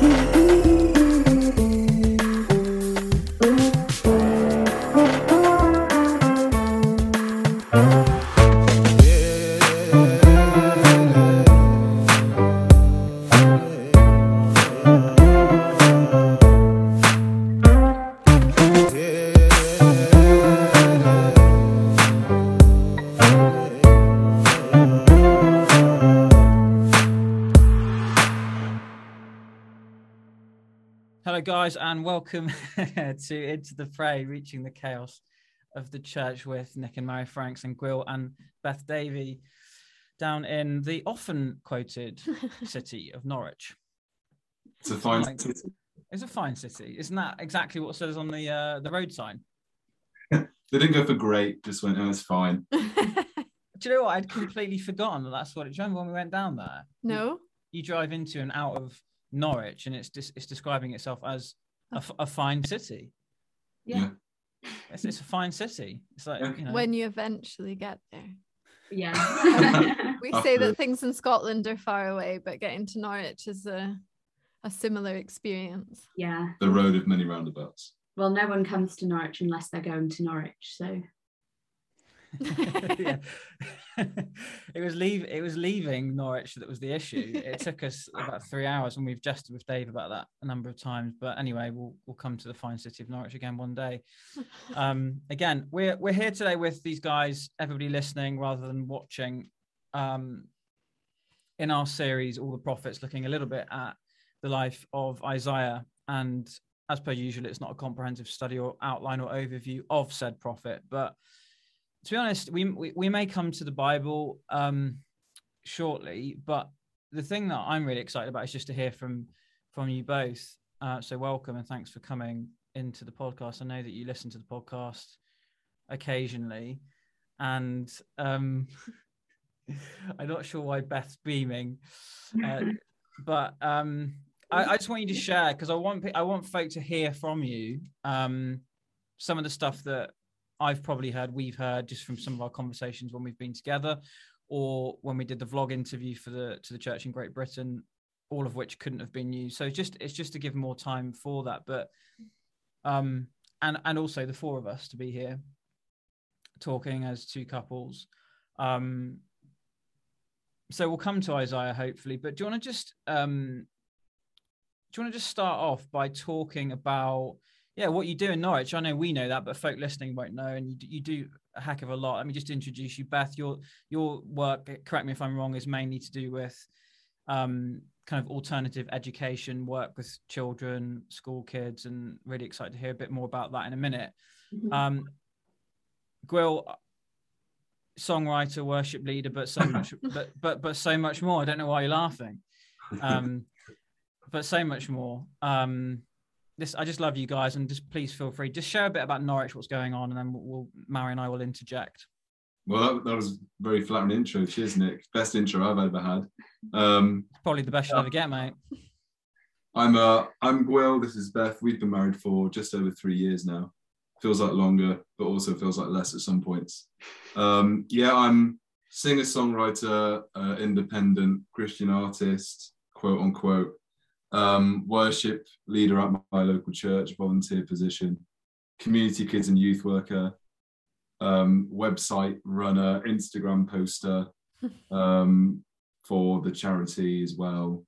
Hello, guys, and welcome to Into the Fray, reaching the chaos of the church with Nick and Mary Franks and Gwyl and Beth Davey down in the often quoted city of Norwich. It's a fine Like- city. It's a fine city. Isn't that exactly what says on the uh, the road sign? They didn't go for great, just went, oh, it's fine. Do you know what? I'd completely forgotten that that's what it. Do you remember when we went down there? no. You drive into and out of Norwich, and it's just it's describing itself as a, f- a fine city. Yeah. It's, it's a fine city. It's like you know. When you eventually get there. Yeah. We After say that things in Scotland are far away, but getting to Norwich is a a similar experience. yeah. The road of many roundabouts. Well, no one comes to Norwich unless they're going to Norwich. So yeah. it was leave it was leaving Norwich that was the issue. It took us about three hours and we've jested with Dave about that a number of times. But anyway, we'll we'll come to the fine city of Norwich again one day. Um again, we're we're here today with these guys, everybody listening rather than watching. Um in our series, All the Prophets, looking a little bit at the life of Isaiah. And as per usual, it's not a comprehensive study or outline or overview of said prophet, but to be honest, we, we, we may come to the Bible um, shortly, but the thing that I'm really excited about is just to hear from from you both. Uh, so welcome and thanks for coming into the podcast. I know that you listen to the podcast occasionally, and um, I'm not sure why Beth's beaming, uh, but um, I, I just want you to share because I want I want folk to hear from you um, some of the stuff that I've probably heard, we've heard just from some of our conversations when we've been together, or when we did the vlog interview for the to the church in Great Britain, all of which couldn't have been used. So just it's just to give more time for that, but um, and and also the four of us to be here talking as two couples. Um, so we'll come to Isaiah hopefully, but do you want to just um, do you want to just start off by talking about yeah, what you do in Norwich. I know we know that, but folk listening won't know, and you, you do a heck of a lot. Let me just introduce you, Beth. Your your work, correct me if I'm wrong, is mainly to do with um, kind of alternative education, work with children, school kids, and really excited to hear a bit more about that in a minute. Um, Gwyl, songwriter, worship leader, but so much, but but but so much more. I don't know why you're laughing, um, but so much more. Um, this I just love you guys, and just please feel free. Just share a bit about Norwich, what's going on, and then we'll, we'll Mary and I will interject. Well, that, that was a very flattering intro. Cheers, Nick. Best intro I've ever had. Um, Probably the best you'll ever get, mate. I'm uh, I'm Gwil. This is Beth. We've been married for just over three years now. Feels like longer, but also feels like less at some points. Um, yeah, I'm singer songwriter, uh, independent Christian artist, quote unquote. Um, worship leader at my local church, volunteer position, community kids and youth worker, um, website runner, Instagram poster um, for the charity as well.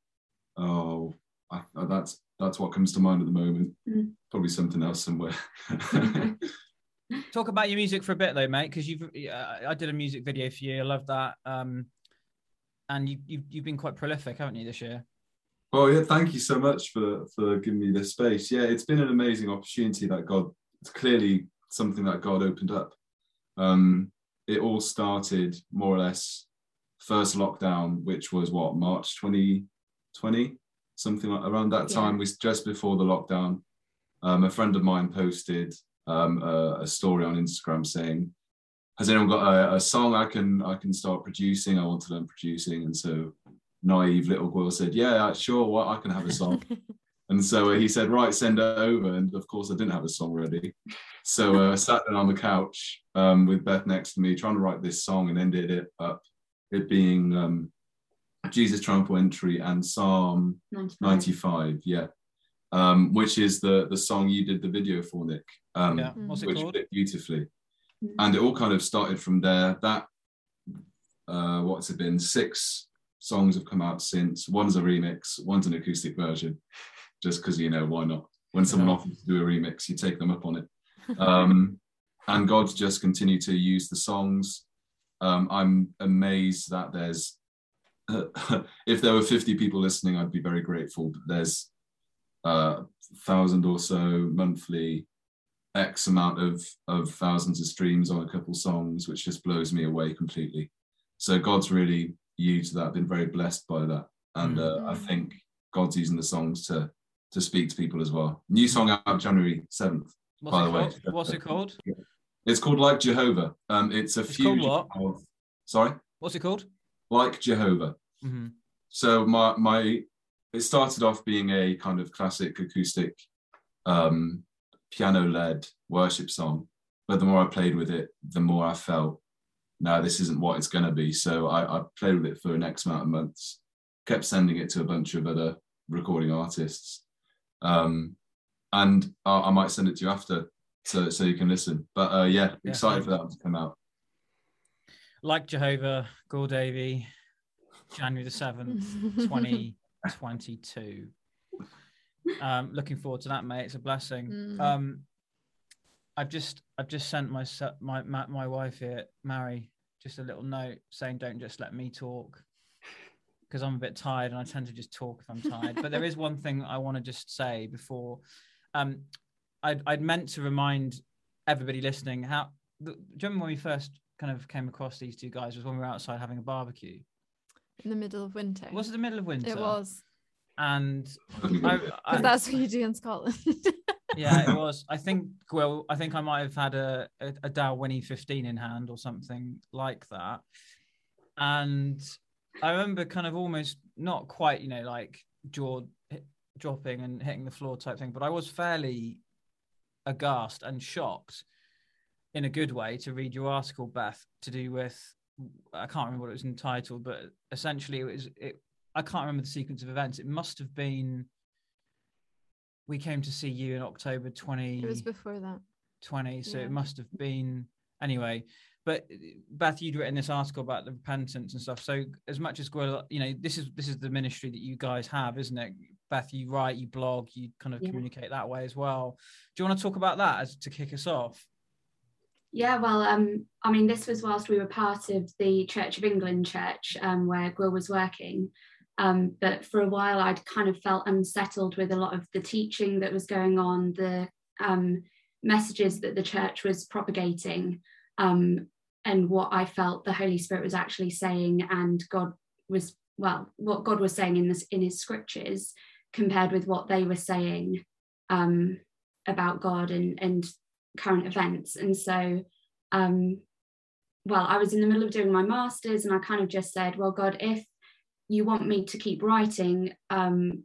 Oh, I, I- that's that's what comes to mind at the moment. Mm. Probably something else somewhere. Talk about your music for a bit though, mate, because you've uh, I did a music video for you. I love that. Um, and you you've, you've been quite prolific, haven't you, this year? Oh yeah, thank you so much for for giving me this space. Yeah, it's been an amazing opportunity that God. It's clearly something that God opened up. Um, it all started more or less first lockdown, which was what March 2020, something like around that time. Yeah. We just before the lockdown. Um, a friend of mine posted um, a, a story on Instagram saying, "Has anyone got a, a song I can I can start producing? I want to learn producing." And so, naive little Gwyl said, "Yeah, sure. What I can have a song." and so uh, he said, "Right, send it over." And of course, I didn't have a song ready, so uh, I sat down on the couch um, with Beth next to me, trying to write this song, and ended it up it being um, Jesus Triumphal Entry and Psalm 95. 95, yeah. Um, which is the the song you did the video for, Nick. Um, Yeah. What's it which called? fit beautifully. Mm. And it all kind of started from there. That uh, what's it been? Six songs have come out since. One's a remix, one's an acoustic version. Just because you know why not? When someone Yeah. offers to do a remix, you take them up on it. Um, and God's just continued to use the songs. Um, I'm amazed that there's if there were 50 people listening, I'd be very grateful. But there's a thousand or so monthly, X amount of of thousands of streams on a couple songs, which just blows me away completely. So God's really used that. I've been very blessed by that, and uh, I think God's using the songs to to speak to people as well. New song out January 7th. What's By the way. called? What's it called? It's called Like Jehovah. Um, it's a It's called fusion of sorry, What's it called? Like Jehovah. hmm so my my it started off being a kind of classic acoustic um piano led worship song but the more i played with it the more i felt no this isn't what it's going to be so I, I played with it for an x amount of months kept sending it to a bunch of other recording artists um and I, I might send it to you after so so you can listen but uh yeah Yeah, excited for thanks. that to come out Like Jehovah, Gore Davy, January the 7th, 2022. Um, looking forward to that, mate. It's a blessing. Mm. Um, I've just I've just sent my my my, my wife here, Mary, just a little note saying don't just let me talk because I'm a bit tired and I tend to just talk if I'm tired. but there is one thing I want to just say before. Um, I'd, I'd meant to remind everybody listening how. The, do you remember when we first kind of came across these two guys? Was when we were outside having a barbecue. in the middle of winter. Was it the middle of winter? It was. And I, I, that's what you do in Scotland. yeah, it was. I think. Well, I think I might have had a a, a Dalwhinnie 15 in hand or something like that. And I remember kind of almost not quite, you know, like jaw hit, dropping and hitting the floor type thing, but I was fairly aghast and shocked in a good way to read your article, Beth, to do with I can't remember what it was entitled, but essentially it was it. I can't remember the sequence of events. It must have been we came to see you in October 20. it was before that. 20. so yeah. it must have been anyway. But Beth, you'd written this article about the repentance and stuff. So as much as Gwil, you know, this is this is the ministry that you guys have, isn't it? Beth, you write, you blog, you kind of Yeah. communicate that way as well. Do you want to talk about that as to kick us off? Yeah, well, um, I mean, this was whilst we were part of the Church of England church um, where Gwyl was working. Um, but for a while, I'd kind of felt unsettled with a lot of the teaching that was going on, the um, messages that the church was propagating, um, and what I felt the Holy Spirit was actually saying, and God was well, what God was saying in this in His scriptures, compared with what they were saying um, about God and and current events. And so, um, well, I was in the middle of doing my master's and I kind of just said, well, God, if you want me to keep writing, um,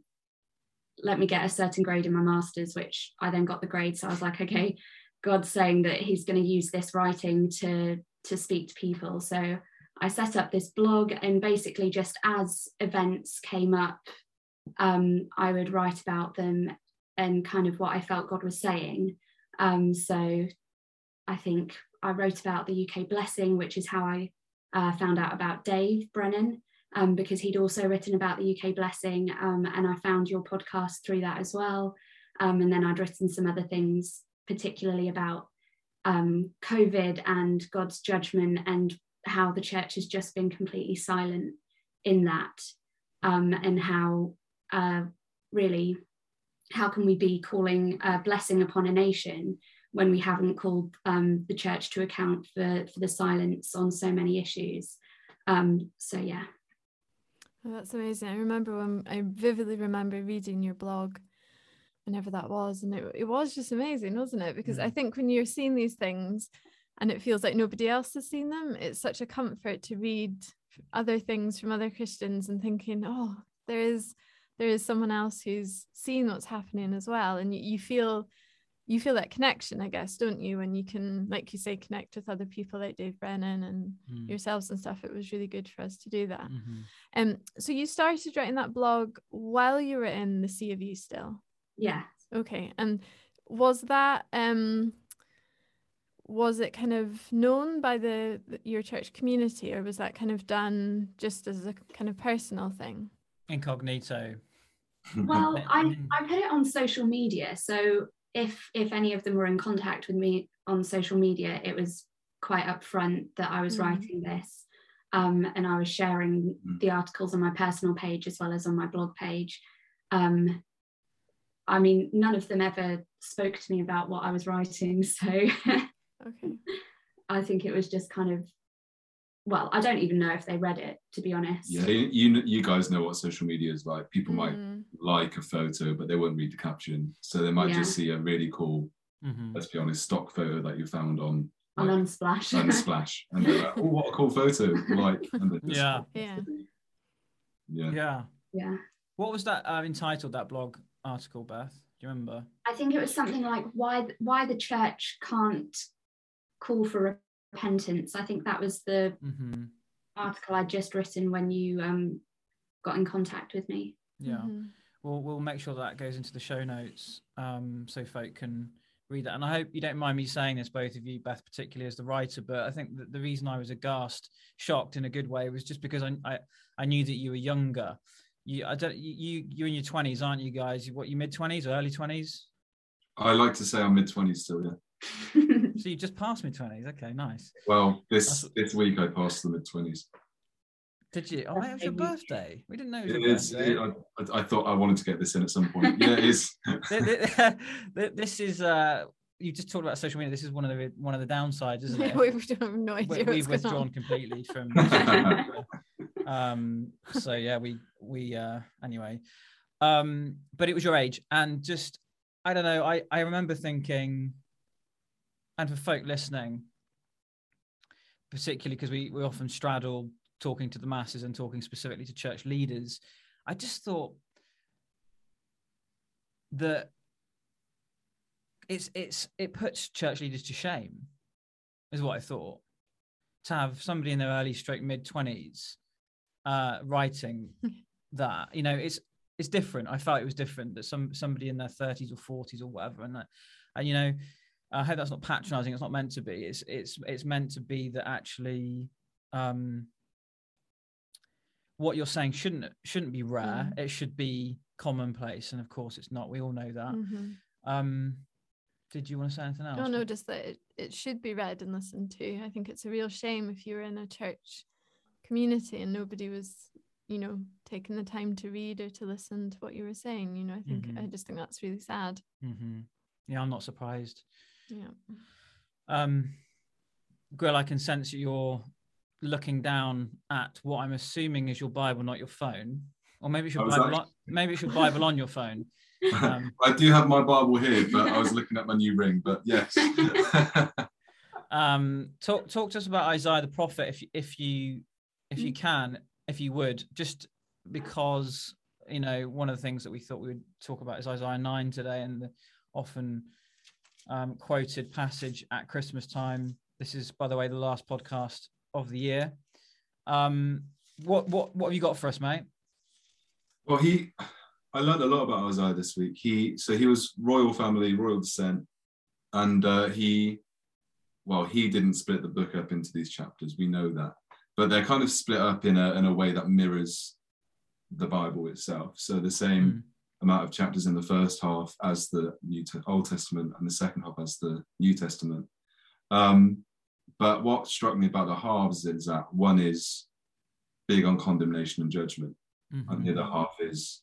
let me get a certain grade in my master's, which I then got the grade. So I was like, okay, God's saying that he's going to use this writing to to speak to people. So I set up this blog and basically just as events came up, um, I would write about them and kind of what I felt God was saying. Um, so I think I wrote about the UK blessing, which is how I uh, found out about Dave Brennan, um, because he'd also written about the UK blessing. Um, and I found your podcast through that as well. Um, and then I'd written some other things, particularly about um, COVID and God's judgment and how the church has just been completely silent in that, um, and how uh, really how can we be calling a blessing upon a nation when we haven't called um, the church to account for, for the silence on so many issues? So, yeah. Oh, that's amazing. I remember when I vividly remember reading your blog whenever that was. And it, it was just amazing, wasn't it? Because I Mm. think when you're seeing these things and it feels like nobody else has seen them, it's such a comfort to read other things from other Christians and thinking, oh, there is there is someone else who's seen what's happening as well. And you, you feel you feel that connection, I guess, don't you? When you can, like you say, connect with other people like Dave Brennan and Mm. yourselves and stuff. It was really good for us to do that. Mhm. Um, so you started writing that blog while you were in the C of U still. Yeah. Okay. And was that um was it kind of known by the the- your church community or was that kind of done just as a kind of personal thing? Incognito. Well, I. I put it on social media. So if if any of them were in contact with me on social media, it was quite upfront that I was Mhm. writing this. Um, and I was sharing Mm. the articles on my personal page as well as on my blog page. Um, I mean, none of them ever spoke to me about what I was writing. So Okay. I think it was just kind of, well, I don't even know if they read it, to be honest. Yeah, you, you you guys know what social media is like. People might Mm, like a photo, but they won't read the caption, so they might Yeah. just see a really cool, Mhm. let's be honest, stock photo that you found on On like, Unsplash. Unsplash, and they're like, "Oh, what a cool photo!" Like, and just- Yeah. Yeah. yeah. Yeah. yeah. What was that uh, entitled? That blog article, Beth? Do you remember? I think it was something like why why the church can't call for repentance. I think that was the hmm article I'd just written when you um, got in contact with me. Yeah. mhm. We'll we'll make sure that goes into the show notes, um, so folk can read that. And I hope you don't mind me saying this, both of you, Beth, particularly as the writer. But I think that the reason I was aghast, shocked in a good way, was just because I I, I knew that you were younger. You I don't you you- you're in your twenties, aren't you guys? What you mid twenties or early twenties? I like to say I'm mid twenties still. Yeah. So you just passed mid twenties. Okay, nice. Well, this That's- this week I passed the mid twenties. Did you? Oh, it was your Birthday We didn't know it was It your is. birthday. It, I, I thought I wanted to get this in at some point. Yeah, it is. Th- th- th- this is uh you just talked about social media this is one of the one of the downsides isn't it we've no We- idea we've going withdrawn on. completely from um so yeah we we uh anyway um but it was your age and just i don't know i i remember thinking and for folk listening particularly because we we often straddle talking to the masses and talking specifically to church leaders i just thought that it's it's it puts church leaders to shame is what i thought. To have somebody in their early stroke mid 20s uh writing that you know it's it's different. I felt it was different that some somebody in their 30s or 40s or whatever and that and you know i hope that's not patronizing it's not meant to be it's it's it's meant to be that actually um what you're saying shouldn't shouldn't be rare Mm. it should be commonplace and of course it's not we all know that Mhm. um did you want to say anything else No, no, just that it, it should be read and listened to. I think it's a real shame if you were in a church community and nobody was, you know, taking the time to read or to listen to what you were saying. You know, I think I Mhm. just think that's really sad. hmm yeah i'm not surprised Yeah. um Grill, I can sense that you're looking down at what I'm assuming is your Bible, not your phone. Or maybe it's your I was Bible on, maybe it's your Bible on your phone. Um, I do have my Bible here, but I was looking at my new ring. But yes, um talk talk to us about Isaiah the prophet if you if you if you can, if you would, just because you know one of the things that we thought we would talk about is Isaiah 9 today and the often um, quoted passage at Christmas time. This is, by the way, the last podcast of the year. Um, what what what have you got for us, mate? well, he. I learned a lot about Isaiah this week. He so he was royal family, royal descent, and uh, he, well, he didn't split the book up into these chapters. We know that, but they're kind of split up in a in a way that mirrors the Bible itself. So the same. Mm, amount of chapters in the first half as the New Te- Old Testament and the second half as the New Testament. Um, but what struck me about the halves is that one is big on condemnation and judgment, mhm, and the other half is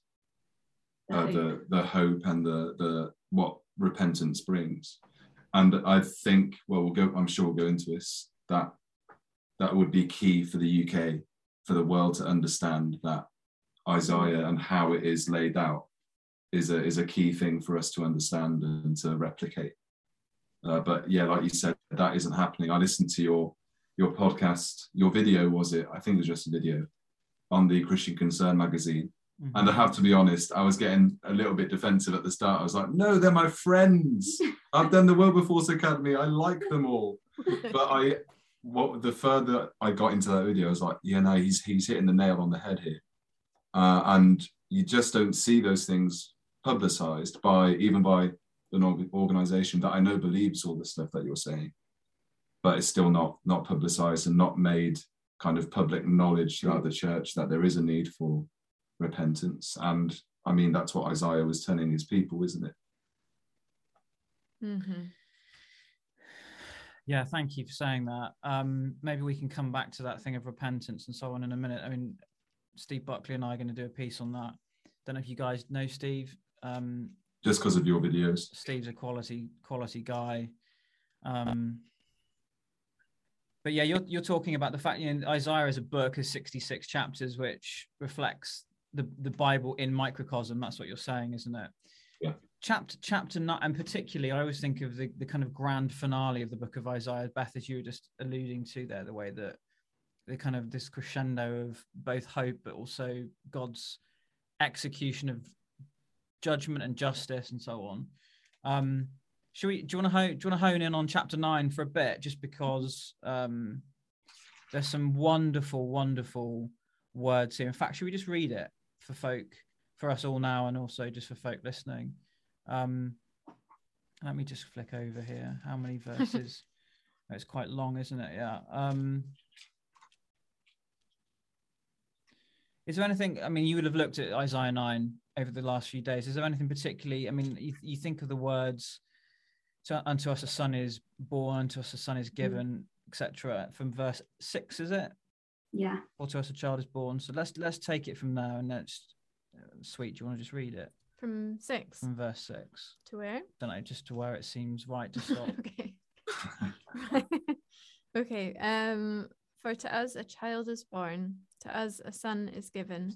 The uh, hope. the the hope and the the what repentance brings. And I think, well, we'll go. I'm sure we'll go into this. That that would be key for the UK, for the world to understand that Isaiah and how it is laid out is a is a key thing for us to understand and to replicate. Uh, but yeah, like you said, that isn't happening. I listened to your your podcast, your video was it? I think it was just a video on the Christian Concern magazine, Mhm. And I have to be honest, I was getting a little bit defensive at the start. I was like, no, they're my friends. I've done the Wilberforce Academy. I like them all. But I, what the further I got into that video, I was like, yeah, no, he's he's hitting the nail on the head here. Uh, and you just don't see those things publicized by even by an organization that I know believes all the stuff that you're saying, but it's still not not publicized and not made kind of public knowledge throughout the church that there is a need for repentance. And I mean, that's what Isaiah was telling his people, isn't it? Mm-hmm. Yeah, thank you for saying that. Um, maybe we can come back to that thing of repentance and so on in a minute. I mean, Steve Buckley and I are going to do a piece on that. Don't know if you guys know Steve. Um, Just because of your videos. Steve's a quality quality guy. Um, but yeah, you're you're talking about the fact you know, Isaiah is a book of 66 chapters, which reflects the the Bible in microcosm. That's what you're saying, isn't it? Yeah. Chapter chapter nine, and particularly, I always think of the, the kind of grand finale of the book of Isaiah, Beth, as you were just alluding to there, the way that the kind of this crescendo of both hope, but also God's execution of judgment and justice and so on. Um, should we? Do you want to hone? Do you want to hone in on chapter nine for a bit, just because um, there's some wonderful, wonderful words here. In fact, should we just read it for folk, for us all now, and also just for folk listening? Um, let me just flick over here. How many verses? Oh, it's quite long, isn't it? Yeah. Um, is there anything? I mean, you would have looked at Isaiah nine over the last few days. Is there anything particularly? I mean, you, you think of the words, "So unto us a son is born, unto us a son is given," etc. From verse six, is it? Yeah. Or to us a child is born. So let's let's take it from there, and let's. Uh, sweet, do you want to just read it From six from verse six? to where? Don't know, just to where it seems right to stop. okay. okay. Um, for to us a child is born, to us a son is given,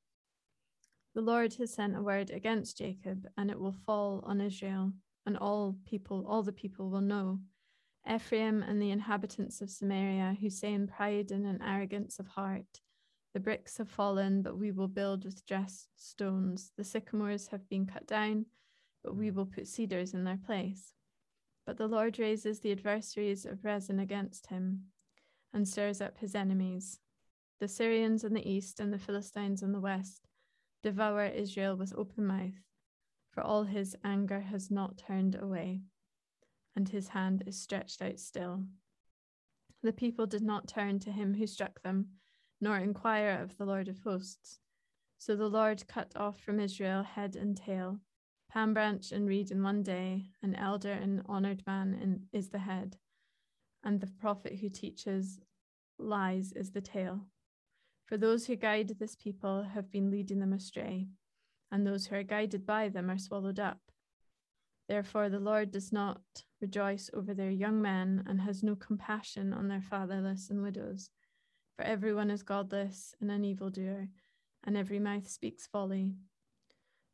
The Lord has sent a word against Jacob, and it will fall on Israel, and all people, all the people will know. Ephraim and the inhabitants of Samaria, who say in pride and in arrogance of heart, The bricks have fallen, but we will build with dressed stones. The sycamores have been cut down, but we will put cedars in their place. But the Lord raises the adversaries of Rezin against him and stirs up his enemies. The Syrians in the east and the Philistines in the west devour Israel with open mouth, for all his anger has not turned away, and his hand is stretched out still. The people did not turn to him who struck them, nor inquire of the Lord of hosts. So the Lord cut off from Israel head and tail, palm branch and reed in one day, an elder and honored man in, is the head, and the prophet who teaches lies is the tail. For those who guide this people have been leading them astray, and those who are guided by them are swallowed up. Therefore, the Lord does not rejoice over their young men and has no compassion on their fatherless and widows. For everyone is godless and an evildoer, and every mouth speaks folly.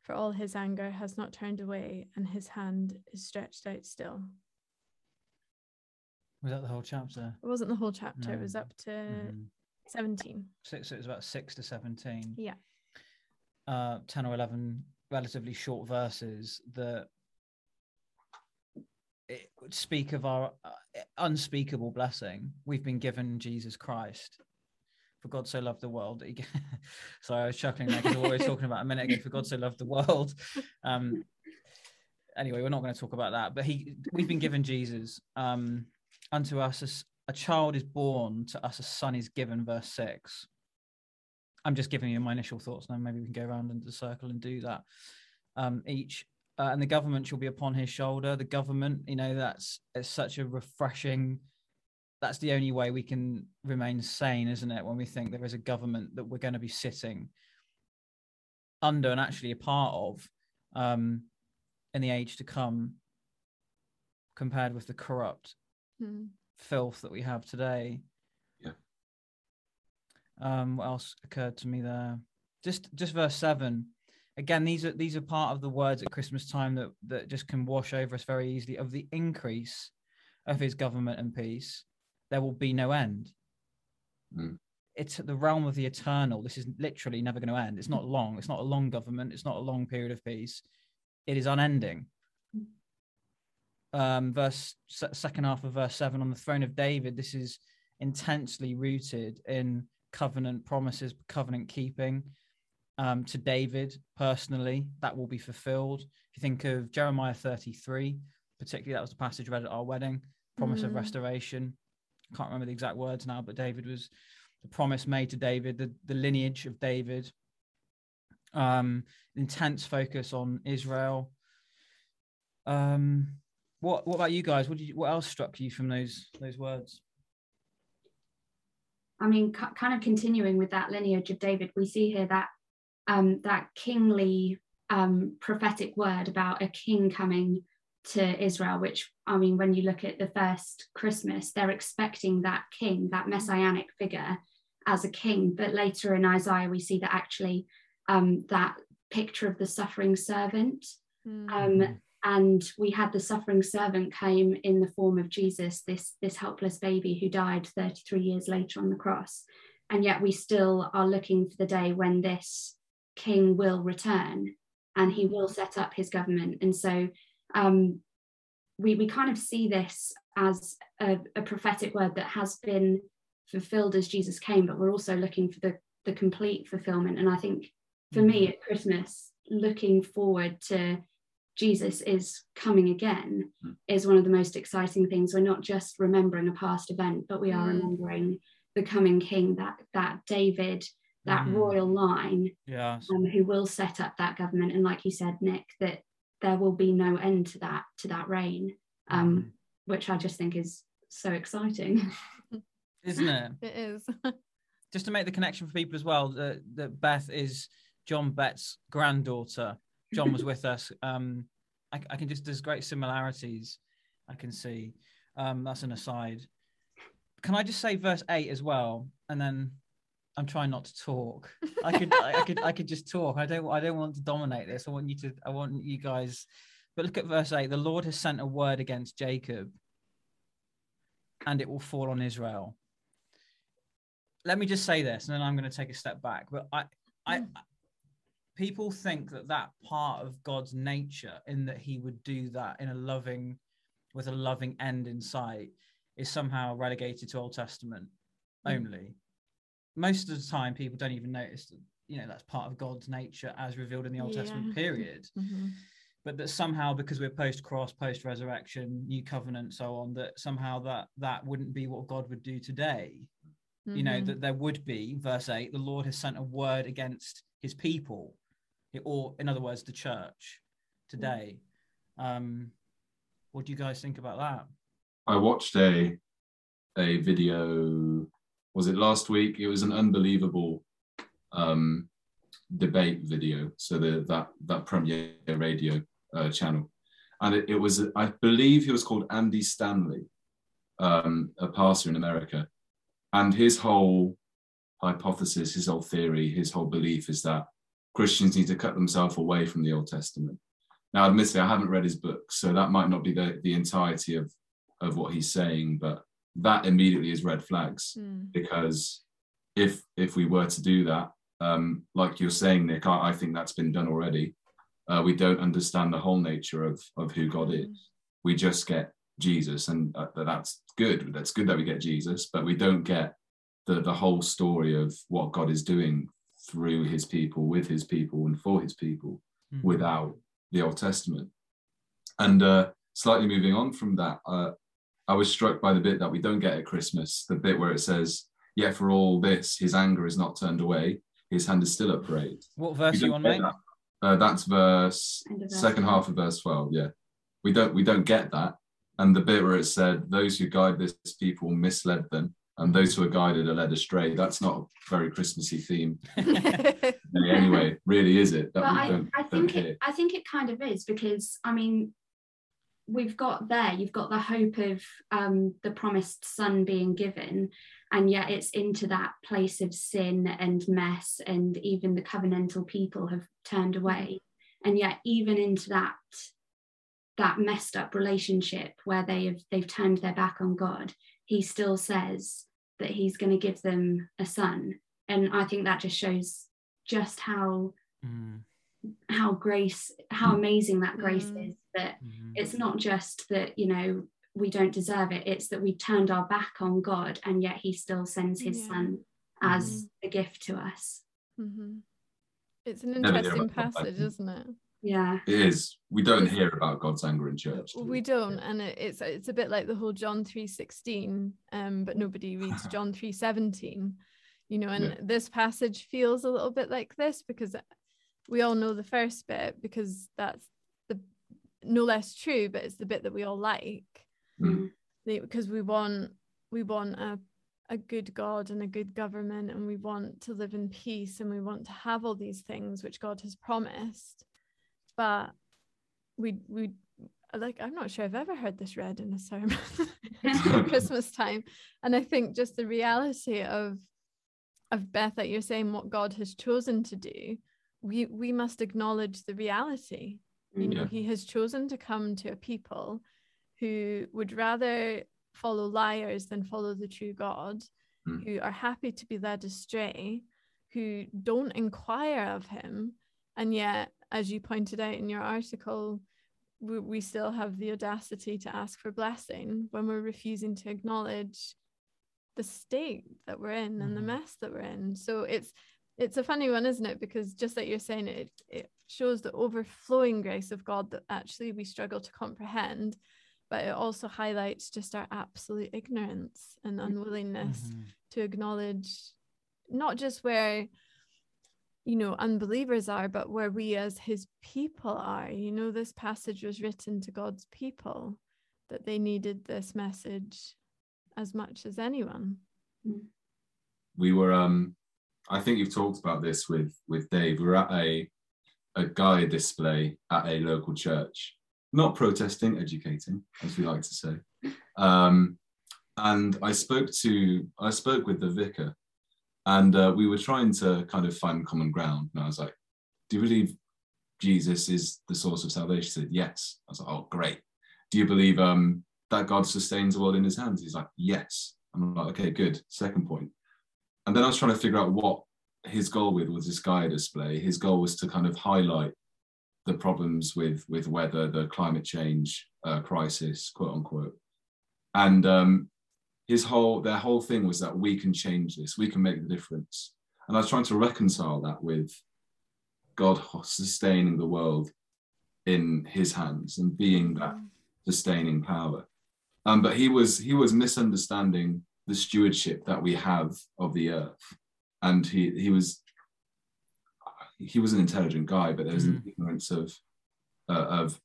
For all his anger has not turned away, and his hand is stretched out still. Was that the whole chapter? It wasn't the whole chapter, it was up to Mhm. 17. Six. It was about six to seventeen. Yeah. uh, 10 or 11 relatively short verses that it speak of our uh, unspeakable blessing. We've been given Jesus Christ. For God so loved the world. that he Sorry, I was chuckling there because what we were talking about a minute ago. For God so loved the world. Um, anyway, we're not going to talk about that. But he, we've been given Jesus. Um, unto us a child is born, to us a son is given. Verse six. I'm just giving you my initial thoughts now. Maybe we can go around into the circle and do that um, each. Uh, and the government shall be upon his shoulder. The government, you know, that's it's such a refreshing. That's the only way we can remain sane, isn't it? When we think there is a government that we're going to be sitting under and actually a part of um, in the age to come, compared with the corrupt Mm. Filth that we have today. Yeah. Um, what else occurred to me there? Just just verse seven. Again, these are these are part of the words at Christmas time that that just can wash over us very easily. Of the increase of his government and peace, there will be no end. Mm. It's the realm of the eternal. This is literally never going to end. It's not long. It's not a long government. It's not a long period of peace. It is unending um, verse second half of verse seven on the throne of David. This is intensely rooted in covenant promises, covenant keeping. Um, to David personally, that will be fulfilled. If you think of Jeremiah 33, particularly that was the passage read at our wedding, promise of Mm. restoration. Can't remember the exact words now, but David was the promise made to David, the, the lineage of David. Um, intense focus on Israel. Um, what what about you guys? What did you, what else struck you from those those words? I mean, ki- kind of continuing with that lineage of David, we see here that um, that kingly um, prophetic word about a king coming to Israel. Which I mean, when you look at the first Christmas, they're expecting that king, that messianic figure, as a king. But later in Isaiah, we see that actually um, that picture of the suffering servant Mm. um, and we had the suffering servant came in the form of Jesus, this this helpless baby who died 33 years later on the cross, and yet we still are looking for the day when this king will return and he will set up his government. And so um, we we kind of see this as a, a prophetic word that has been fulfilled as Jesus came, but we're also looking for the the complete fulfillment. And I think for me at Christmas, looking forward to Jesus is coming again Mm. is one of the most exciting things. We're not just remembering a past event, but we are Mm. remembering the coming King, that that David, that Mm. royal line, Yeah, um, who will set up that government. And like you said, Nick, that there will be no end to that to that reign, um, which I just think is so exciting. isn't it? It is. Just to make the connection for people as well, that that Beth is John Bett's granddaughter. John was with us. Um, I, I can just there's great similarities I can see. Um, that's an aside. Can I just say verse eight as well, and then I'm trying not to talk. I could I, I could I could just talk. I don't I don't want to dominate this. I want you to I want you guys. But look at verse eight. The Lord has sent a word against Jacob, and it will fall on Israel. Let me just say this, and then I'm going to take a step back. But I I people think that that part of God's nature, in that He would do that in a loving, with a loving end in sight, is somehow relegated to Old Testament Mm. only. Most of the time, people don't even notice that you know that's part of God's nature as revealed in the Old Testament Yeah. period. Mhm. But that somehow, because we're post-cross, post-resurrection, new covenant, so on, that somehow that that wouldn't be what God would do today you know Mhm. that there would be verse 8 the lord has sent a word against his people or in other words the church today um what do you guys think about that I watched a a video. Was it last week? It was an unbelievable um, debate video. So the that that Premier Radio uh, channel, and it, it was I believe he was called Andy Stanley, um, a pastor in America, and his whole hypothesis, his whole theory, his whole belief is that Christians need to cut themselves away from the Old Testament. Now, admittedly, I haven't read his book, so that might not be the, the entirety of of what he's saying, but that immediately is red flags Mm. because if if we were to do that, um, like you're saying, Nick, I, I think that's been done already. Uh, we don't understand the whole nature of of who God is. We just get Jesus, and uh, that's good. That's good that we get Jesus, but we don't get the the whole story of what God is doing through His people, with His people, and for His people Hmm. without the Old Testament. And uh, slightly moving on from that, uh, I was struck by the bit that we don't get at Christmas, the bit where it says, Yet for all this, his anger is not turned away, his hand is still upraised. what verse We are you don't on mate that. Uh, that's verse End of verse second half of verse 12, yeah. We don't we don't get that. And the bit where it said, Those who guide this people misled them, and those who are guided are led astray. That's not a very Christmassy theme anyway, really, is it? That but I, I think it, I think it kind of is because I mean, we've got there. You've got the hope of um, the promised son being given, and yet it's into that place of sin and mess, and even the covenantal people have turned away, and yet even into that that messed up relationship where they have they've turned their back on God, he still says that he's going to give them a son. And I think that just shows just how mm. how grace, how amazing that grace mm. is. That mm-hmm. it's not just that, you know, we don't deserve it, it's that we turned our back on God and yet he still sends his yeah. son as mm-hmm. a gift to us. Mm-hmm. It's an interesting passage, isn't it? Yeah it is we don't hear about god's anger in church do we? we don't and it's it's a bit like the whole john 316 um but nobody reads john 317 you know and yeah. this passage feels a little bit like this because we all know the first bit because that's the no less true but it's the bit that we all like mm. because we want we want a a good God and a good government, and we want to live in peace and we want to have all these things which God has promised but we we like I'm not sure I've ever heard this read in a sermon Christmas time. And I think just the reality of of Beth that you're saying what God has chosen to do, we we must acknowledge the reality. You know, yeah. he has chosen to come to a people who would rather follow liars than follow the true God, mm. who are happy to be led astray, who don't inquire of him, and yet as you pointed out in your article, we, we still have the audacity to ask for blessing when we're refusing to acknowledge the state that we're in and the mm-hmm. mess that we're in. So it's it's a funny one, isn't it? Because just like you're saying, it it shows the overflowing grace of God that actually we struggle to comprehend, but it also highlights just our absolute ignorance and mm-hmm. unwillingness mm-hmm. to acknowledge not just where you know unbelievers are but where we as his people are. You know this passage was written to god's people that they needed this message as much as anyone. We were um i think you've talked about this with with dave. We are at a a Gaia display at a local church. Not protesting educating as we like to say. Um and i spoke to i spoke with the vicar and uh, we were trying to kind of find common ground. And I was like, Do you believe Jesus is the source of salvation? He said, Yes. I was like, Oh, great. Do you believe um, that God sustains the world in his hands? He's like, Yes. I'm like, Okay, good. Second point. And then I was trying to figure out what his goal with was this Gaia display. His goal was to kind of highlight the problems with with weather, the climate change uh, crisis, quote unquote. And um, his whole their whole thing was that we can change this, we can make the difference. And I was trying to reconcile that with God sustaining the world in his hands and being that sustaining power. Um, but he was he was misunderstanding the stewardship that we have of the earth. And he he was he was an intelligent guy, but there's mm. an ignorance of uh, of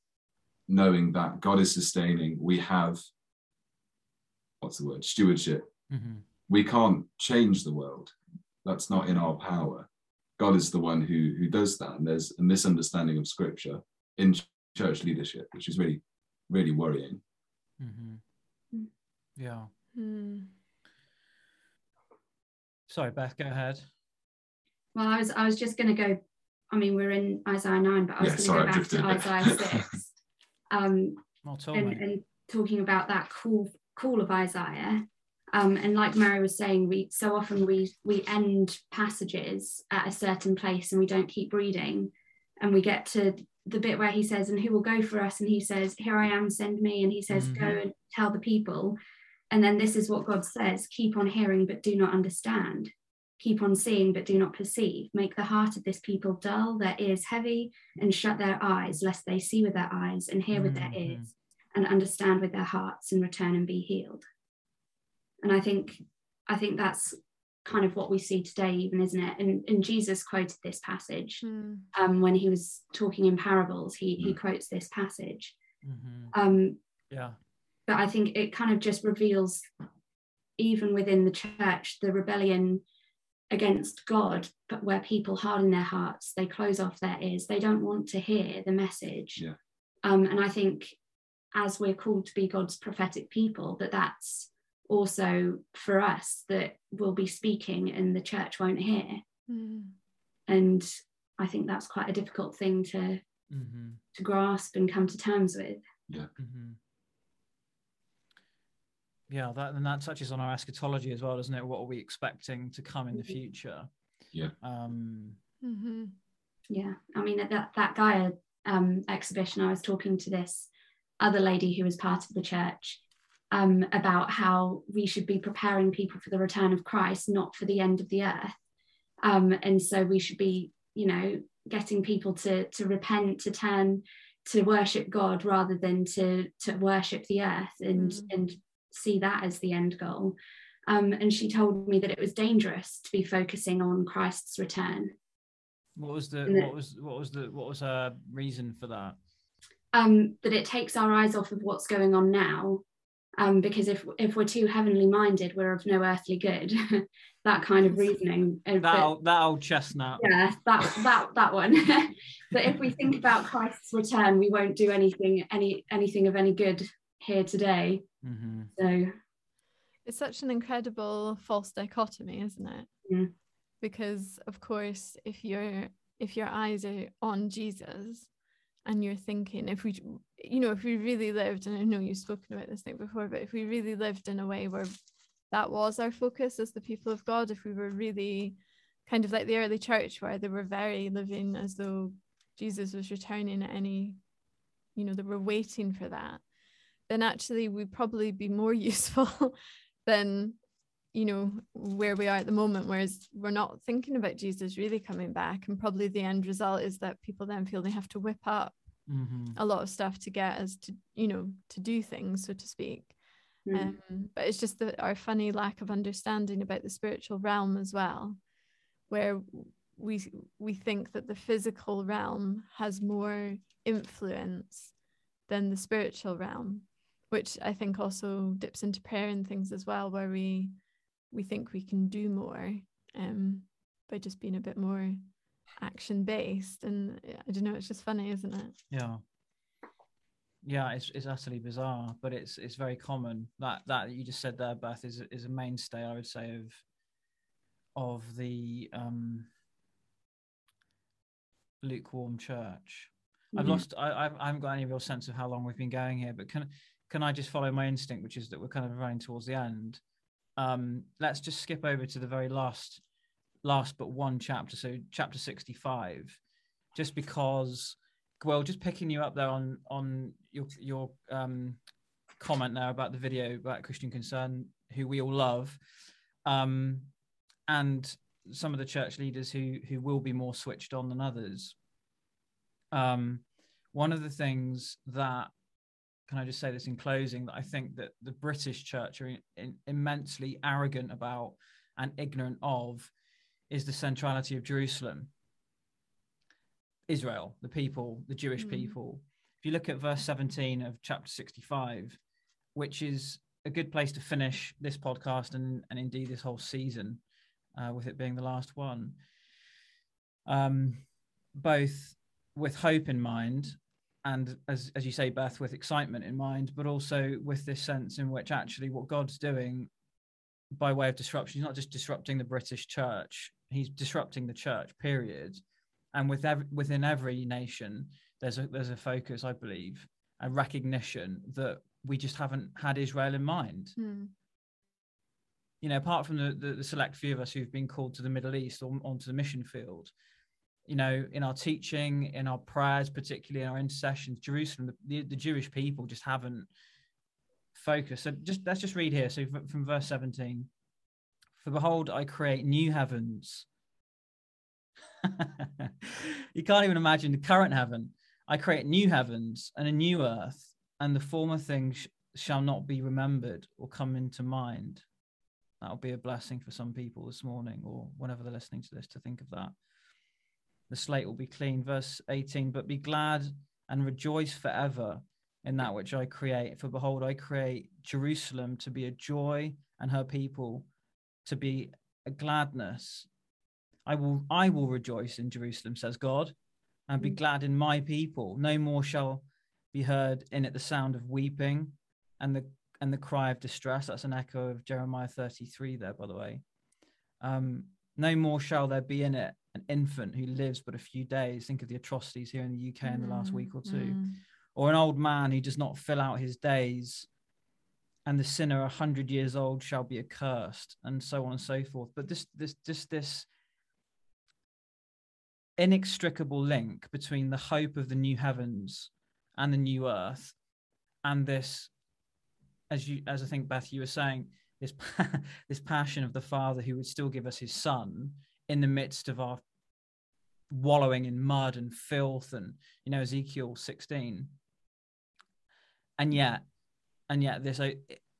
knowing that God is sustaining. We have what's the word? Stewardship. Mm-hmm. we can't change the world. That's not in our power. God is the one who who does that. And there's a misunderstanding of scripture in church leadership which is really really worrying. Mm-hmm. yeah. Mm. sorry beth go ahead. Well i was i was just going to go i mean we're in isaiah 9 but i was yeah, going to go back to isaiah 6 um and, and talking about that call call of Isaiah. Um, and like Mary was saying, we so often we we end passages at a certain place and we don't keep reading, and we get to the bit where he says, "And who will go for us?" And he says, "Here I am, send me." And he says, mm-hmm. "Go and tell the people." And then this is what God says: "Keep on hearing, but do not understand. Keep on seeing, but do not perceive. Make the heart of this people dull, their ears heavy, and shut their eyes, lest they see with their eyes and hear with mm-hmm. their ears." And understand with their hearts and return and be healed and i think i think that's kind of what we see today even isn't it and, and jesus quoted this passage mm. um, when he was talking in parables he he hmm. quotes this passage mm-hmm. um, yeah but i think it kind of just reveals even within the church, the rebellion against God, but where people harden their hearts, they close off their ears, they don't want to hear the message. Yeah. Um, and I think as we're called to be God's prophetic people, that that's also for us that we'll be speaking and the church won't hear. Mm. And I think that's quite a difficult thing to Mm-hmm. to grasp and come to terms with. Mm-hmm. Yeah, that and that touches on our eschatology as well, doesn't it? What are we expecting to come in the Mhm. future? Yeah. Um, hmm Yeah, I mean at that that Gaia um, exhibition, I was talking to this other lady who was part of the church um, about how we should be preparing people for the return of Christ, not for the end of the earth. Um, and so we should be, you know, getting people to to repent, to turn, to worship God rather than to to worship the earth and Mm. and see that as the end goal. Um, and she told me that it was dangerous to be focusing on Christ's return. what was the what was what was the what was her reason for that? Um, that it takes our eyes off of what's going on now. Um, because if if we're too heavenly minded, we're of no earthly good. that kind of reasoning. Uh, That but- old, that old chestnut. yeah, that that that one. but if we think about Christ's return, we won't do anything any anything of any good here today. hmm So It's such an incredible false dichotomy, isn't it? Mm. Because of course, if your if your eyes are on Jesus and you're thinking if we you know if we really lived and I know you've spoken about this thing before but if we really lived in a way where that was our focus as the people of God if we were really kind of like the early church where they were very living as though Jesus was returning at any you know they were waiting for that then actually we'd probably be more useful than you know where we are at the moment whereas we're not thinking about jesus really coming back. And probably the end result is that people then feel they have to whip up hmm a lot of stuff to get us to you know to do things so to speak. Mm, um, but it's just that our funny lack of understanding about the spiritual realm as well where we we think that the physical realm has more influence than the spiritual realm which i think also dips into prayer and things as well where we we think we can do more um by just being a bit more action based and i don't know it's just funny isn't it Yeah. Yeah, it's it's utterly bizarre, but it's it's very common. That that you just said there, Beth, is is a mainstay, I would say, of of the um lukewarm church. I've mhm. lost. I, I I haven't got any real sense of how long we've been going here, but can can I just follow my instinct, which is that we're kind of running towards the end. Um, let's just skip over to the very last, last but one chapter. So chapter sixty-five, just because. Well, just picking you up there on on your your um, comment there about the video about Christian Concern, who we all love, um, and some of the church leaders who who will be more switched on than others um, one of the things that can I just say this in closing that I think that the British church are in, in, immensely arrogant about and ignorant of is the centrality of Jerusalem, Israel, the people, the Jewish Mm. people. If you look at verse 17 of chapter 65, which is a good place to finish this podcast and, and indeed this whole season, uh, with it being the last one. Um, both with hope in mind and as as you say beth with excitement in mind but also with this sense in which actually what god's doing by way of disruption he's not just disrupting the british church he's disrupting the church period and with ev- within every nation there's a there's a focus i believe and recognition that we just haven't had israel in mind Hmm. you know apart from the, the the select few of us who've been called to the middle east or onto the mission field you know, in our teaching, in our prayers, particularly in our intercessions, Jerusalem, the, the, the Jewish people just haven't focused. So just let's just read here. So from verse 17, for behold, I create new heavens. you can't even imagine the current heaven. I create new heavens and a new earth, and the former things sh- shall not be remembered or come into mind. That'll be a blessing for some people this morning or whenever they're listening to this to think of that the slate will be clean. Verse 18, but be glad and rejoice forever in that which I create. For behold, I create Jerusalem to be a joy and her people to be a gladness. I will I will rejoice in Jerusalem, says God, and be Mm. glad in my people. No more shall be heard in it the sound of weeping and the and the cry of distress. That's an echo of Jeremiah 33 there, by the way. Um, no more shall there be in it an infant who lives but a few days. Think of the atrocities here in the UK in the last week or two Mm, or an old man who does not fill out his days, and the sinner a hundred years old shall be accursed, and so on and so forth. But this, this, just this inextricable link between the hope of the new heavens and the new earth, and this, as you, as I think Beth, you were saying, this, this passion of the Father who would still give us His Son in the midst of our wallowing in mud and filth and you know ezekiel 16 and yet and yet this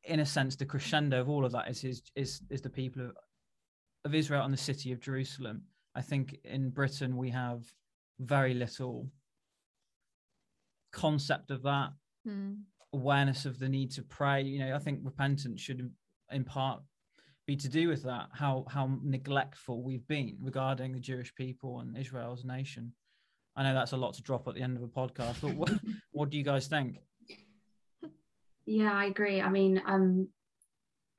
in a sense the crescendo of all of that is his is is the people of, of israel and the city of jerusalem. I think in britain we have very little concept of that mm, awareness of the need to pray. You know i think repentance should in part be to do with that how how neglectful we've been regarding the jewish people and Israel's nation i know that's a lot to drop at the end of a podcast but what, what do you guys think Yeah, I agree. I mean, um,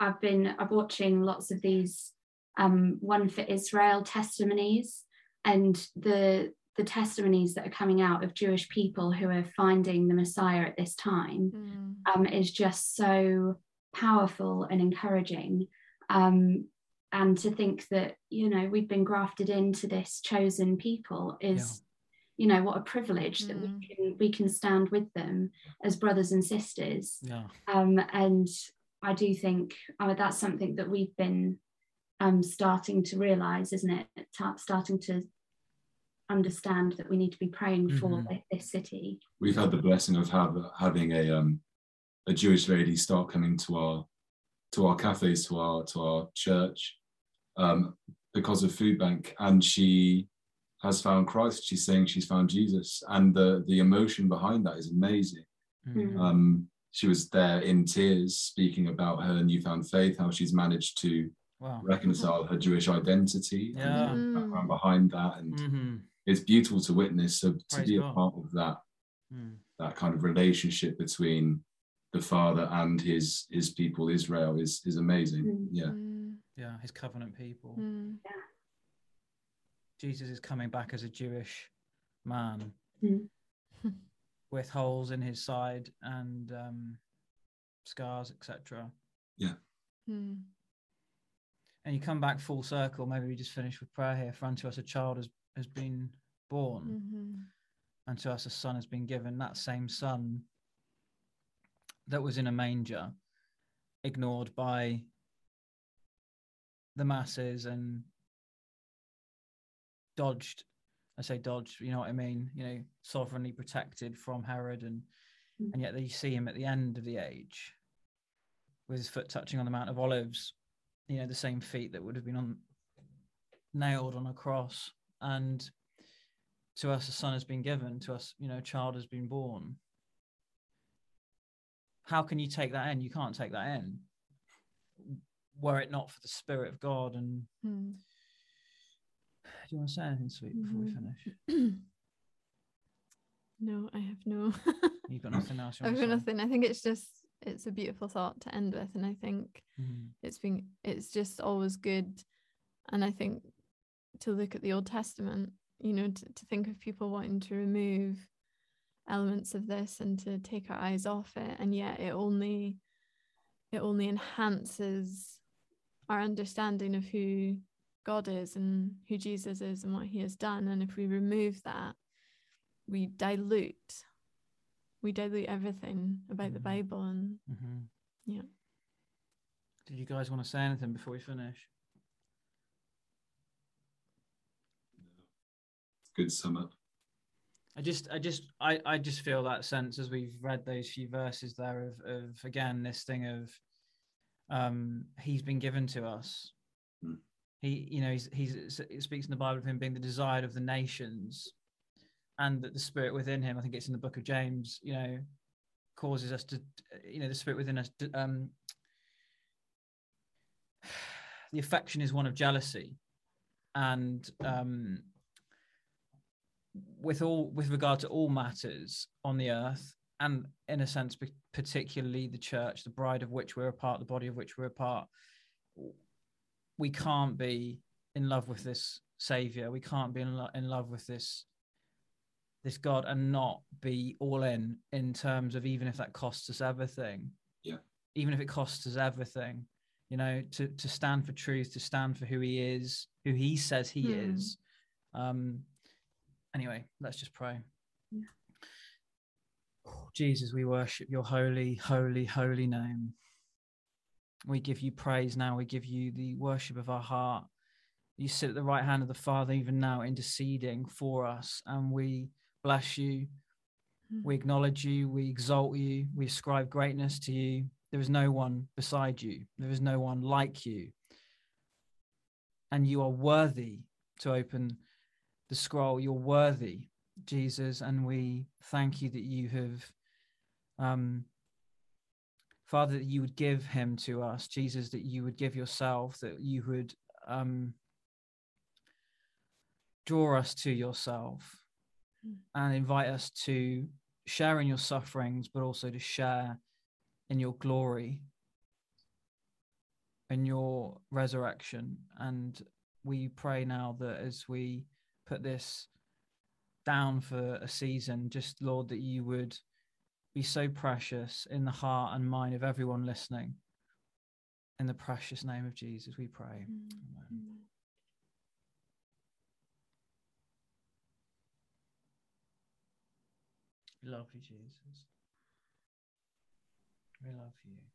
I've been I'm watching lots of these um, one for Israel testimonies, and the the testimonies that are coming out of Jewish people who are finding the Messiah at this time mm, um, is just so powerful and encouraging. Um, and to think that you know we've been grafted into this chosen people is you know what a privilege that Mm. we can we can stand with them as brothers and sisters yeah um, and I do think uh, that's something that we've been um, starting to realize, isn't it? Ta- starting to understand that we need to be praying for Mhm. thi- this city. We've had the blessing of have, having a um, a Jewish lady start coming to our to our cafes, to our to our church, um, because of Food Bank, and she has found Christ. She's saying she's found Jesus, and the the emotion behind that is amazing. Mhm. Um, she was there in tears, speaking about her newfound faith, how she's managed to wow reconcile her Jewish identity Yeah. and the background behind that, and Mhm. it's beautiful to witness. So to Praise be God. a part of that Mm. that kind of relationship between the father and his his people Israel is is amazing. Mm. Yeah. mm, yeah his covenant people mm, jesus is coming back as a jewish man Mm. with holes in his side and um, scars etc mm, and you come back full circle. Maybe we just finish with prayer here. For unto us a child has, has been born, mhm, and to us a son has been given. That same son that was in a manger, ignored by the masses and dodged. I say dodged, you know what I mean? You know, sovereignly protected from Herod, and Mm. and yet you see him at the end of the age with his foot touching on the Mount of Olives, you know, the same feet that would have been on nailed on a cross. And to us a son has been given, to us, you know, a child has been born. How can you take that in? You can't take that in. Were it not for the Spirit of God and mm. do you want to say anything sweet before we Mhm. finish? no, I have no. You've got nothing else you I've got nothing. I think it's just it's a beautiful thought to end with, and I think Mhm. it's been it's just always good, and I think to look at the Old Testament, you know, to, to think of people wanting to remove elements of this and to take our eyes off it, and yet it only it only enhances our understanding of who God is and who Jesus is and what He has done, and if we remove that, we dilute we dilute everything about the Mhm. Bible and Mhm. Yeah. Did you guys want to say anything before we finish? Good sum up. I just, I just, I, I just feel that sense as we've read those few verses there of, of again this thing of, um, he's been given to us. Mm. He, you know, he's, he's, it speaks in the Bible of him being the desired of the nations, and that the spirit within him. I think it's in the book of James. You know, causes us to, you know, the spirit within us, to, um, the affection is one of jealousy, and um, with all with regard to all matters on the earth, and in a sense, particularly the church, the bride of which we're a part, the body of which we're a part, we can't be in love with this savior. We can't be in, lo- in love with this this God and not be all in in terms of even if that costs us everything. Yeah. Even if it costs us everything, you know, to to stand for truth, to stand for who He is, who He says He Hmm. is. Um. Anyway, let's just pray. Yeah. Oh, Jesus, we worship your holy, holy, holy name. We give you praise now. We give you the worship of our heart. You sit at the right hand of the Father, even now, interceding for us. And we bless you. Hmm. We acknowledge you. We exalt you. We ascribe greatness to you. There is no one beside you, there is no one like you. And you are worthy to open the scroll. You're worthy, Jesus. And we thank you that you have, um, Father, that you would give him to us, Jesus, that you would give yourself, that you would um, draw us to yourself Mm. and invite us to share in your sufferings, but also to share in your glory, in your resurrection. And we pray now that as we put this down for a season, just Lord, that you would be so precious in the heart and mind of everyone listening. In the precious name of Jesus, we pray. Mm. Amen. Amen. We love you, Jesus. We love you.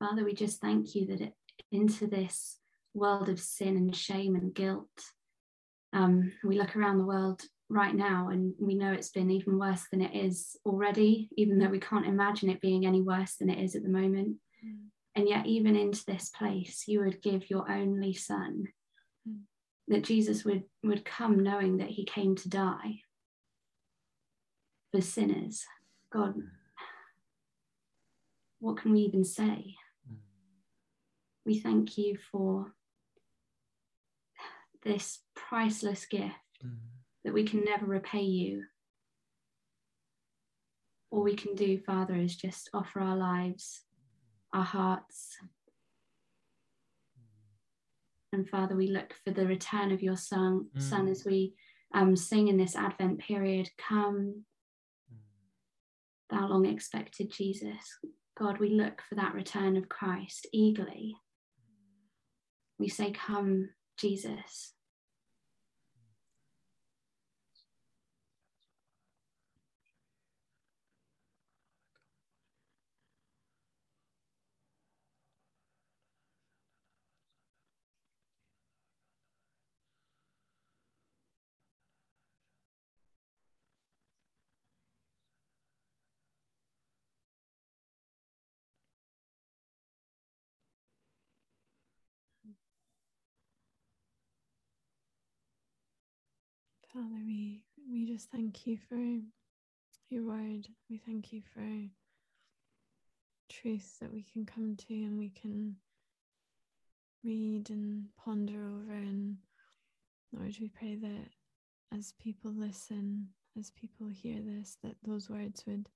Father, we just thank you that it, into this world of sin and shame and guilt, um, we look around the world right now and we know it's been even worse than it is already, even though we can't imagine it being any worse than it is at the moment. Mm. And yet, even into this place, you would give your only son, Mm. that Jesus would, would come knowing that he came to die for sinners. God, what can we even say? We thank you for this priceless gift that we can never repay you. All we can do, Father, is just offer our lives, our hearts. And Father, we look for the return of your Son, son Mm. as we um, sing in this Advent period. Come, thou long expected Jesus. God, we look for that return of Christ eagerly. We say, Come, Jesus. Father, we, we just thank you for your word. We thank you for truth that we can come to and we can read and ponder over. And Lord, we pray that as people listen, as people hear this, that those words would,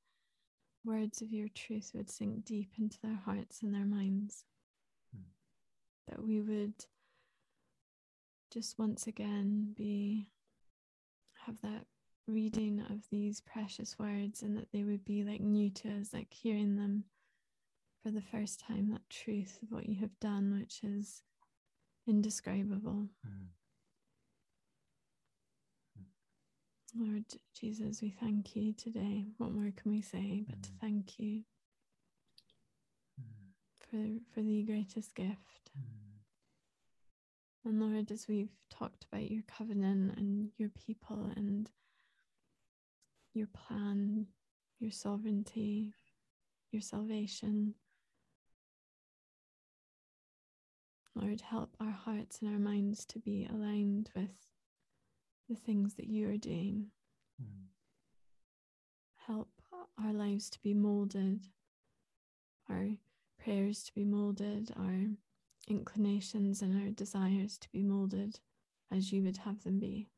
words of your truth would sink deep into their hearts and their minds. Hmm. That we would just once again be have that reading of these precious words and that they would be like new to us, like hearing them for the first time, that truth of what you have done, which is indescribable. Mm-hmm. Lord Jesus, we thank you today. What more can we say but to Mm. thank you mm-hmm. for, for the greatest gift? And Lord, as we've talked about your covenant and your people and your plan, your sovereignty, your salvation, Lord, help our hearts and our minds to be aligned with the things that you are doing. Help our lives to be molded, our prayers to be molded, our inclinations and our desires to be molded as you would have them be.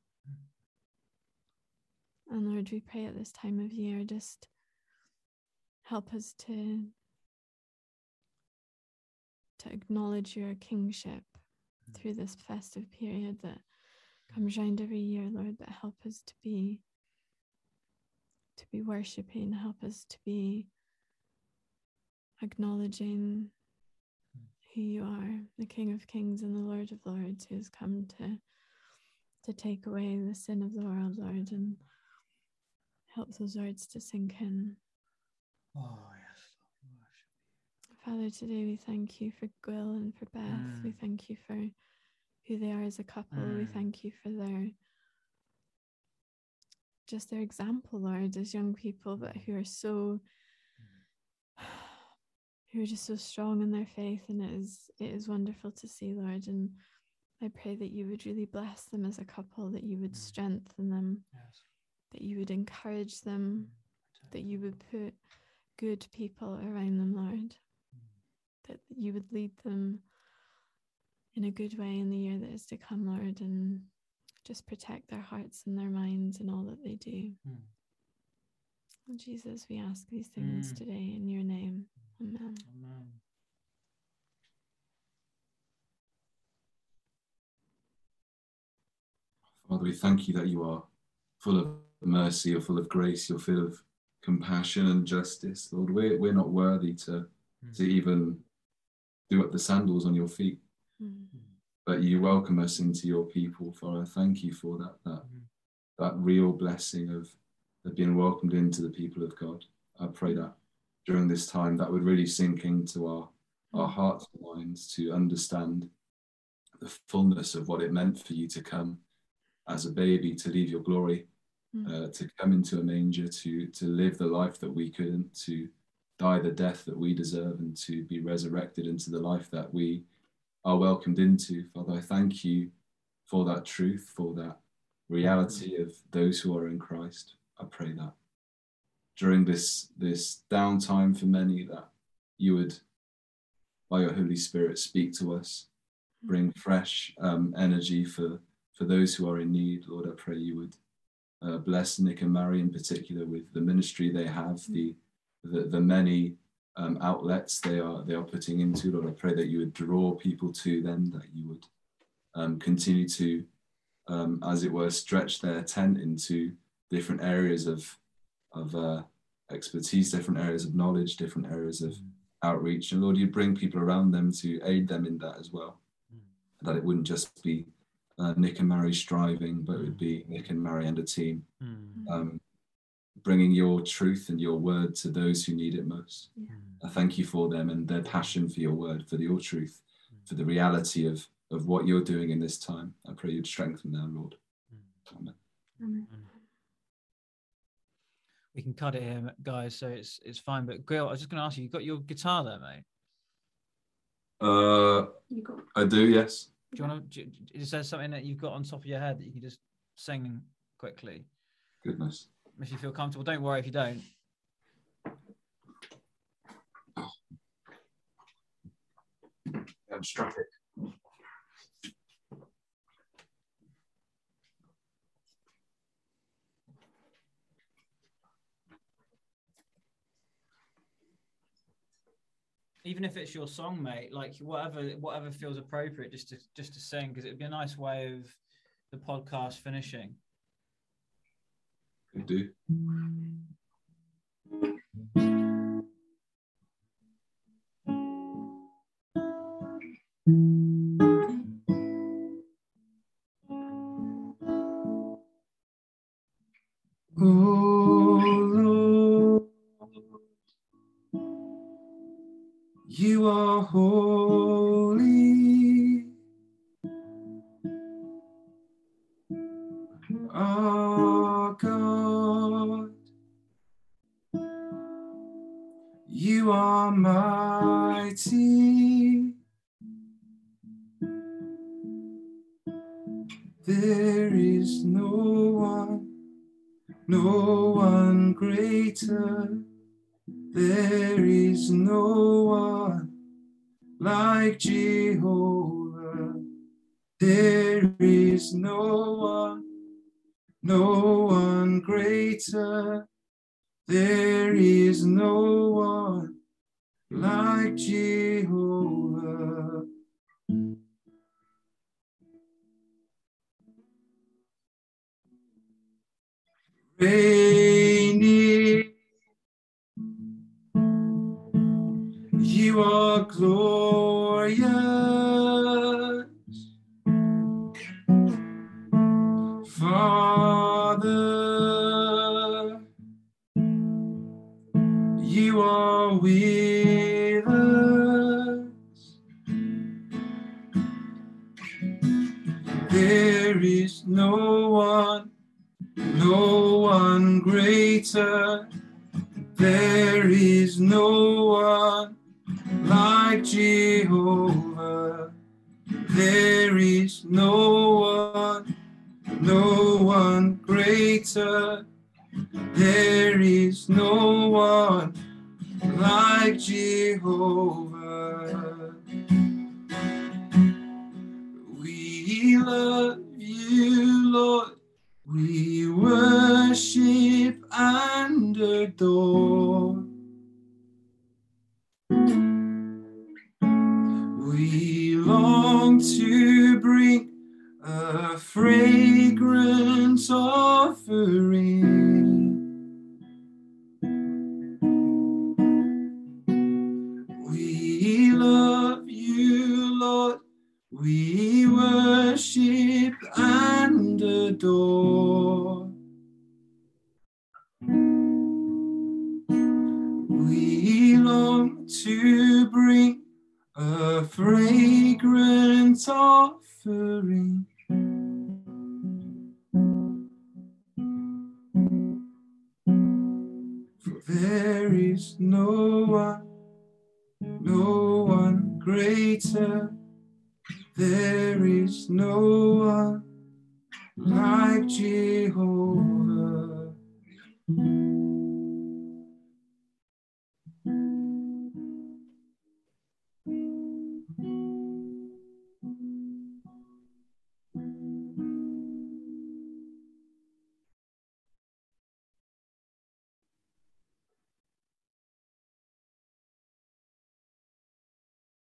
And Lord, we pray at this time of year, just help us to, to acknowledge your kingship through this festive period that comes round every year, Lord, but help us to be to be worshipping, help us to be acknowledging who you are, the King of Kings and the Lord of Lords, who has come to to take away the sin of the world, Lord, and help those words to sink in. Oh, yes. Father, today we thank you for Gwyl and for Beth. Mm. We thank you for who they are as a couple. Mm. We thank you for their just their example, Lord, as young people, but who are so who are just so strong in their faith, and it is it is wonderful to see, Lord. And I pray that you would really bless them as a couple, that you would mm. strengthen them, yes. that you would encourage them, mm. that you would put good people around them, Lord, mm. that you would lead them in a good way in the year that is to come, Lord, and just protect their hearts and their minds and all that they do. Mm. Jesus, we ask these things mm. today in your name. Amen. Amen. Father, we thank you that you are full of mercy, you're full of grace, you're full of compassion and justice. Lord, we're, we're not worthy to, mm. to even do up the sandals on your feet. Mm. But you welcome us into your people, Father. Thank you for that, that, mm. that real blessing of, of being welcomed into the people of God. I pray that during this time that would really sink into our, our hearts and minds to understand the fullness of what it meant for you to come as a baby, to leave your glory, mm. uh, to come into a manger, to, to live the life that we couldn't, to die the death that we deserve, and to be resurrected into the life that we are welcomed into. Father, I thank you for that truth, for that reality of those who are in Christ. I pray that during this this downtime for many that you would by your holy spirit speak to us bring fresh um, energy for for those who are in need. Lord i pray you would uh, bless nick and mary in particular with the ministry they have the the, the many um, outlets they are they are putting into. Lord i pray that you would draw people to them that you would um, continue to um, as it were stretch their tent into different areas of of uh, expertise, different areas of knowledge, different areas of mm. outreach. And Lord, you bring people around them to aid them in that as well. Mm. That it wouldn't just be uh, Nick and Mary striving, but it would be Nick and Mary and a team, mm. um, bringing your truth and your word to those who need it most. Yeah. I thank you for them and their passion for your word, for your truth, for the reality of, of what you're doing in this time. I pray you'd strengthen them, Lord. Amen. Amen we can cut it here, guys. So it's it's fine. But Gwyl, I was just going to ask you, you got your guitar there, mate? Uh, I do. Yes. Do you want to? Is there something that you've got on top of your head that you can just sing quickly? Goodness. If you feel comfortable, don't worry if you don't. I'm struck it. Even if it's your song, mate, like whatever whatever feels appropriate, just to just to sing, because it'd be a nice way of the podcast finishing. Could do. No are greater Jehovah. Reigning, you are glorious. Greater. There is no one like Jehovah. We love you, Lord. We worship and adore. We long to bring a fragrant offering. We love you, Lord. We worship and adore. We long to bring a fragrant offering. There is no one, no one greater. There is no one like Jehovah.